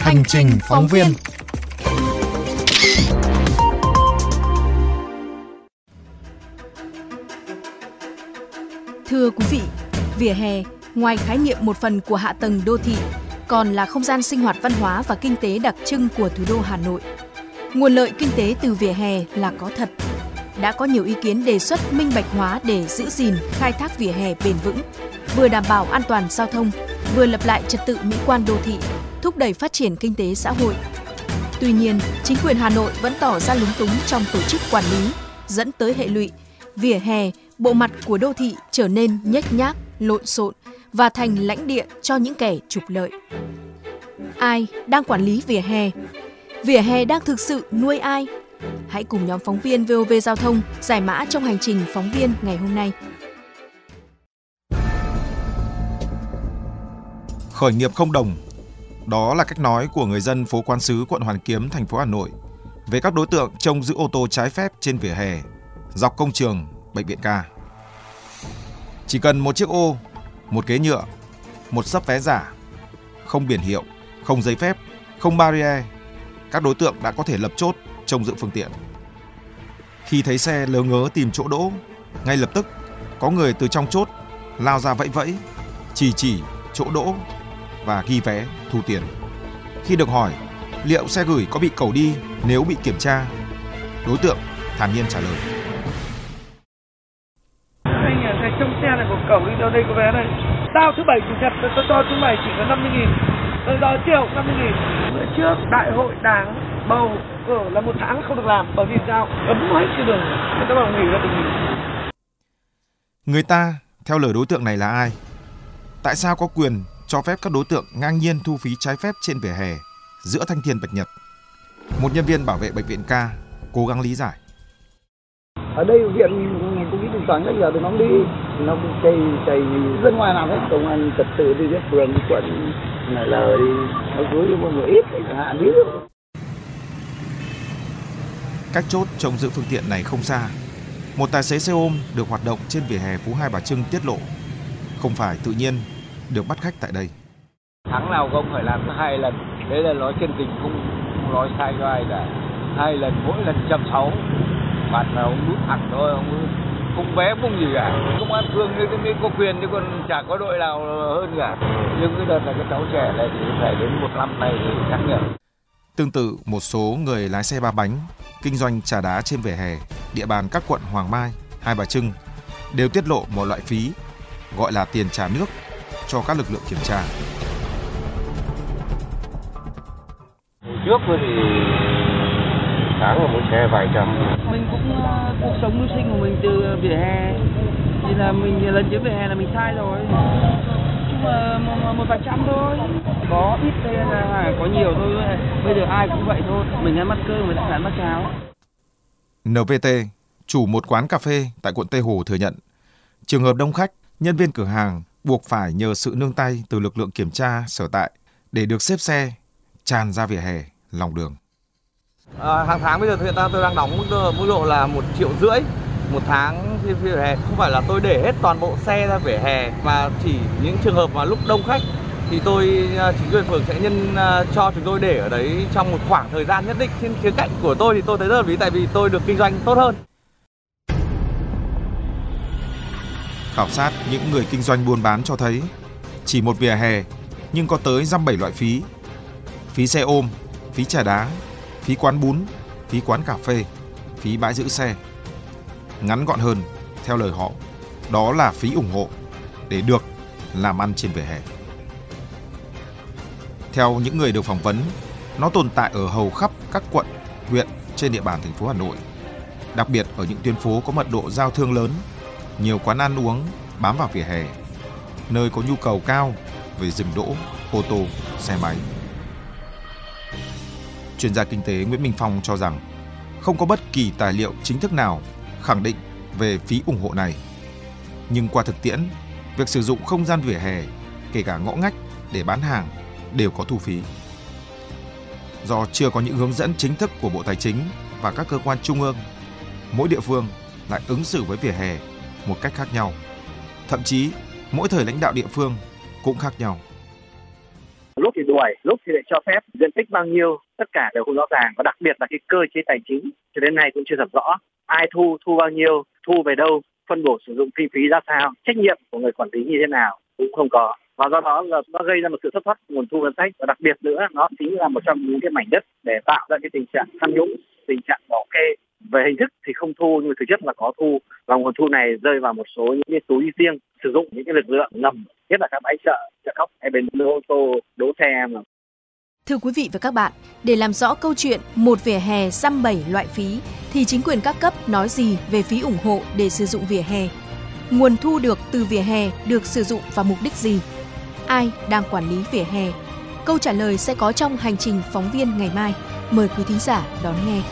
Hành trình phóng viên Thưa quý vị, vỉa hè ngoài khái niệm một phần của hạ tầng đô thị còn là không gian sinh hoạt văn hóa và kinh tế đặc trưng của thủ đô Hà Nội. Nguồn lợi kinh tế từ vỉa hè là có thật. Đã có nhiều ý kiến đề xuất minh bạch hóa để giữ gìn, khai thác vỉa hè bền vững, vừa đảm bảo an toàn giao thông, vừa lập lại trật tự mỹ quan đô thị, thúc đẩy phát triển kinh tế xã hội. Tuy nhiên, chính quyền Hà Nội vẫn tỏ ra lúng túng trong tổ chức quản lý, dẫn tới hệ lụy vỉa hè, bộ mặt của đô thị trở nên nhếch nhác, lộn xộn và thành lãnh địa cho những kẻ trục lợi. Ai đang quản lý vỉa hè? Vỉa hè đang thực sự nuôi ai? Hãy cùng nhóm phóng viên VOV Giao thông giải mã trong hành trình phóng viên ngày hôm nay. Khởi nghiệp không đồng đó là cách nói của người dân phố Quán Sứ, quận Hoàn Kiếm, thành phố Hà Nội về các đối tượng trông giữ ô tô trái phép trên vỉa hè, dọc công trường, bệnh viện ca. Chỉ cần một chiếc ô, một ghế nhựa, một sấp vé giả, không biển hiệu, không giấy phép, không barrier, các đối tượng đã có thể lập chốt trông giữ phương tiện. Khi thấy xe lớ ngớ tìm chỗ đỗ, ngay lập tức có người từ trong chốt lao ra vẫy vẫy, chỉ chỉ chỗ đỗ và ghi vé thu tiền. Khi được hỏi liệu xe gửi có bị cẩu đi nếu bị kiểm tra, đối tượng thản nhiên trả lời. Anh cái trong xe này có cẩu đi đâu đây có vé đây. Tao thứ bảy chủ nhật tôi cho chúng mày chỉ có 50 nghìn. Rồi giờ chiều 50 nghìn. Bữa trước đại hội đảng bầu ở là một tháng không được làm bởi vì sao cấm hết trên đường người ta bảo nghỉ là được nghỉ Người ta theo lời đối tượng này là ai? Tại sao có quyền cho phép các đối tượng ngang nhiên thu phí trái phép trên vỉa hè giữa thanh thiên bạch nhật. Một nhân viên bảo vệ bệnh viện ca cố gắng lý giải. Ở đây viện cũng nghĩ tình toán giờ thì nó đi nó cây cây dân ngoài làm hết công an trật tự đi hết phường quận này lờ đi nó cứ một người ít hạn ví Cách chốt trông giữ phương tiện này không xa. Một tài xế xe ôm được hoạt động trên vỉa hè Phú Hai Bà Trưng tiết lộ. Không phải tự nhiên được bắt khách tại đây. Tháng nào không phải làm hai lần, đấy là nói chân tình không, không nói sai cho ai cả. Hai lần mỗi lần trăm sáu, mặt là ông đút thẳng thôi, ông không vé không gì cả. Công an phường thì mới có quyền chứ còn chả có đội nào hơn cả. Nhưng cái đợt là cái cháu trẻ này thì phải đến một năm này thì nhắc nhở. Tương tự, một số người lái xe ba bánh kinh doanh trà đá trên vỉa hè, địa bàn các quận Hoàng Mai, Hai Bà Trưng đều tiết lộ một loại phí gọi là tiền trả nước cho các lực lượng kiểm tra. Trước thì tháng là mỗi xe vài trăm. mình cũng uh, cuộc sống mưu sinh của mình từ vỉa hè. Thì là mình lần chiếm vỉa hè là mình sai rồi. Chung là một, một vài trăm thôi. Có ít đây là có nhiều thôi. Bây giờ ai cũng vậy thôi. Mình ăn mắt cơm người ta ăn mắt cháo. NVT, chủ một quán cà phê tại quận Tây Hồ thừa nhận, trường hợp đông khách, nhân viên cửa hàng buộc phải nhờ sự nương tay từ lực lượng kiểm tra sở tại để được xếp xe tràn ra vỉa hè lòng đường. À, hàng tháng bây giờ hiện tại tôi đang đóng mức, mức độ là một triệu rưỡi một tháng trên vỉa hè. Không phải là tôi để hết toàn bộ xe ra vỉa hè mà chỉ những trường hợp mà lúc đông khách thì tôi à, chính quyền phường sẽ nhân à, cho chúng tôi để ở đấy trong một khoảng thời gian nhất định. Trên khía cạnh của tôi thì tôi thấy rất là ví tại vì tôi được kinh doanh tốt hơn. Khảo sát những người kinh doanh buôn bán cho thấy chỉ một vỉa hè nhưng có tới dăm bảy loại phí. Phí xe ôm, phí trà đá, phí quán bún, phí quán cà phê, phí bãi giữ xe. Ngắn gọn hơn, theo lời họ, đó là phí ủng hộ để được làm ăn trên vỉa hè. Theo những người được phỏng vấn, nó tồn tại ở hầu khắp các quận, huyện trên địa bàn thành phố Hà Nội. Đặc biệt ở những tuyến phố có mật độ giao thương lớn nhiều quán ăn uống bám vào vỉa hè, nơi có nhu cầu cao về dừng đỗ, ô tô, xe máy. Chuyên gia kinh tế Nguyễn Minh Phong cho rằng không có bất kỳ tài liệu chính thức nào khẳng định về phí ủng hộ này. Nhưng qua thực tiễn, việc sử dụng không gian vỉa hè, kể cả ngõ ngách để bán hàng đều có thu phí. Do chưa có những hướng dẫn chính thức của Bộ Tài chính và các cơ quan trung ương, mỗi địa phương lại ứng xử với vỉa hè một cách khác nhau. Thậm chí, mỗi thời lãnh đạo địa phương cũng khác nhau. lúc thì đuổi lúc thì lại cho phép. Diện tích bao nhiêu tất cả đều không rõ ràng. Và đặc biệt là cái cơ chế tài chính cho đến nay cũng chưa thật rõ. Ai thu thu bao nhiêu thu về đâu phân bổ sử dụng kinh phí ra sao trách nhiệm của người quản lý như thế nào cũng không có. Và do đó là nó gây ra một sự thất thoát nguồn thu ngân sách. Và đặc biệt nữa nó chính là một trong những cái mảnh đất để tạo ra cái tình trạng tham nhũng tình trạng bỏ kê về hình thức thì không thu nhưng thực chất là có thu và nguồn thu này rơi vào một số những cái túi riêng sử dụng những cái lực lượng ngầm nhất là các bãi chợ chợ cóc hay bến ô tô đỗ xe mà Thưa quý vị và các bạn, để làm rõ câu chuyện một vỉa hè xăm bảy loại phí thì chính quyền các cấp nói gì về phí ủng hộ để sử dụng vỉa hè? Nguồn thu được từ vỉa hè được sử dụng vào mục đích gì? Ai đang quản lý vỉa hè? Câu trả lời sẽ có trong hành trình phóng viên ngày mai. Mời quý thính giả đón nghe.